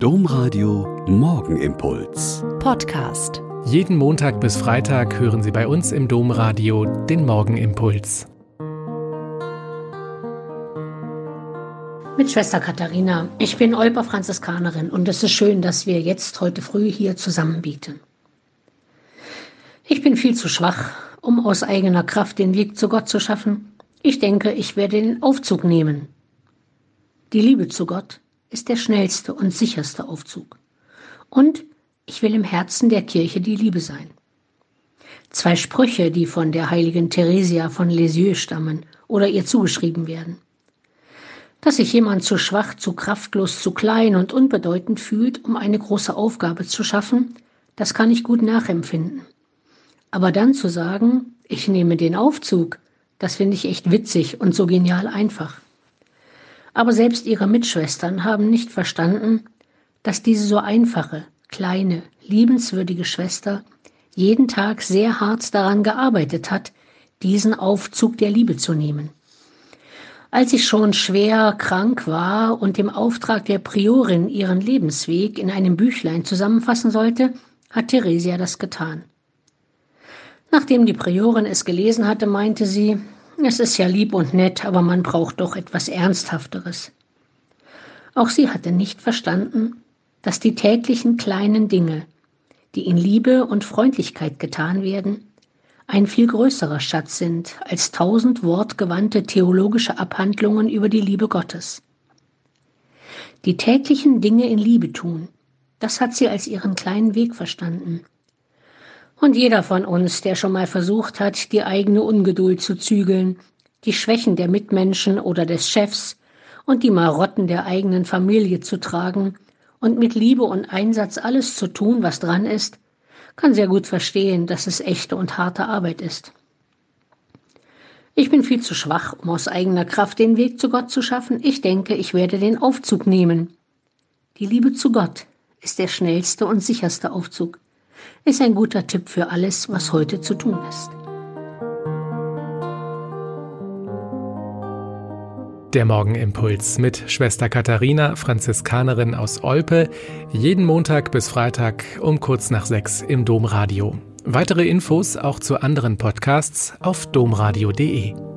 Domradio Morgenimpuls. Podcast. Jeden Montag bis Freitag hören Sie bei uns im Domradio den Morgenimpuls. Mit Schwester Katharina. Ich bin Olper Franziskanerin und es ist schön, dass wir jetzt heute früh hier zusammenbieten. Ich bin viel zu schwach, um aus eigener Kraft den Weg zu Gott zu schaffen. Ich denke, ich werde den Aufzug nehmen. Die Liebe zu Gott ist der schnellste und sicherste Aufzug. Und ich will im Herzen der Kirche die Liebe sein. Zwei Sprüche, die von der heiligen Theresia von Lisieux stammen oder ihr zugeschrieben werden. Dass sich jemand zu schwach, zu kraftlos, zu klein und unbedeutend fühlt, um eine große Aufgabe zu schaffen, das kann ich gut nachempfinden. Aber dann zu sagen, ich nehme den Aufzug, das finde ich echt witzig und so genial einfach. Aber selbst ihre Mitschwestern haben nicht verstanden, dass diese so einfache, kleine, liebenswürdige Schwester jeden Tag sehr hart daran gearbeitet hat, diesen Aufzug der Liebe zu nehmen. Als ich schon schwer krank war und im Auftrag der Priorin ihren Lebensweg in einem Büchlein zusammenfassen sollte, hat Theresia das getan. Nachdem die Priorin es gelesen hatte, meinte sie, es ist ja lieb und nett, aber man braucht doch etwas Ernsthafteres. Auch sie hatte nicht verstanden, dass die täglichen kleinen Dinge, die in Liebe und Freundlichkeit getan werden, ein viel größerer Schatz sind als tausend wortgewandte theologische Abhandlungen über die Liebe Gottes. Die täglichen Dinge in Liebe tun, das hat sie als ihren kleinen Weg verstanden. Und jeder von uns, der schon mal versucht hat, die eigene Ungeduld zu zügeln, die Schwächen der Mitmenschen oder des Chefs und die Marotten der eigenen Familie zu tragen und mit Liebe und Einsatz alles zu tun, was dran ist, kann sehr gut verstehen, dass es echte und harte Arbeit ist. Ich bin viel zu schwach, um aus eigener Kraft den Weg zu Gott zu schaffen. Ich denke, ich werde den Aufzug nehmen. Die Liebe zu Gott ist der schnellste und sicherste Aufzug ist ein guter Tipp für alles, was heute zu tun ist. Der Morgenimpuls mit Schwester Katharina, Franziskanerin aus Olpe, jeden Montag bis Freitag um kurz nach sechs im Domradio. Weitere Infos auch zu anderen Podcasts auf domradio.de.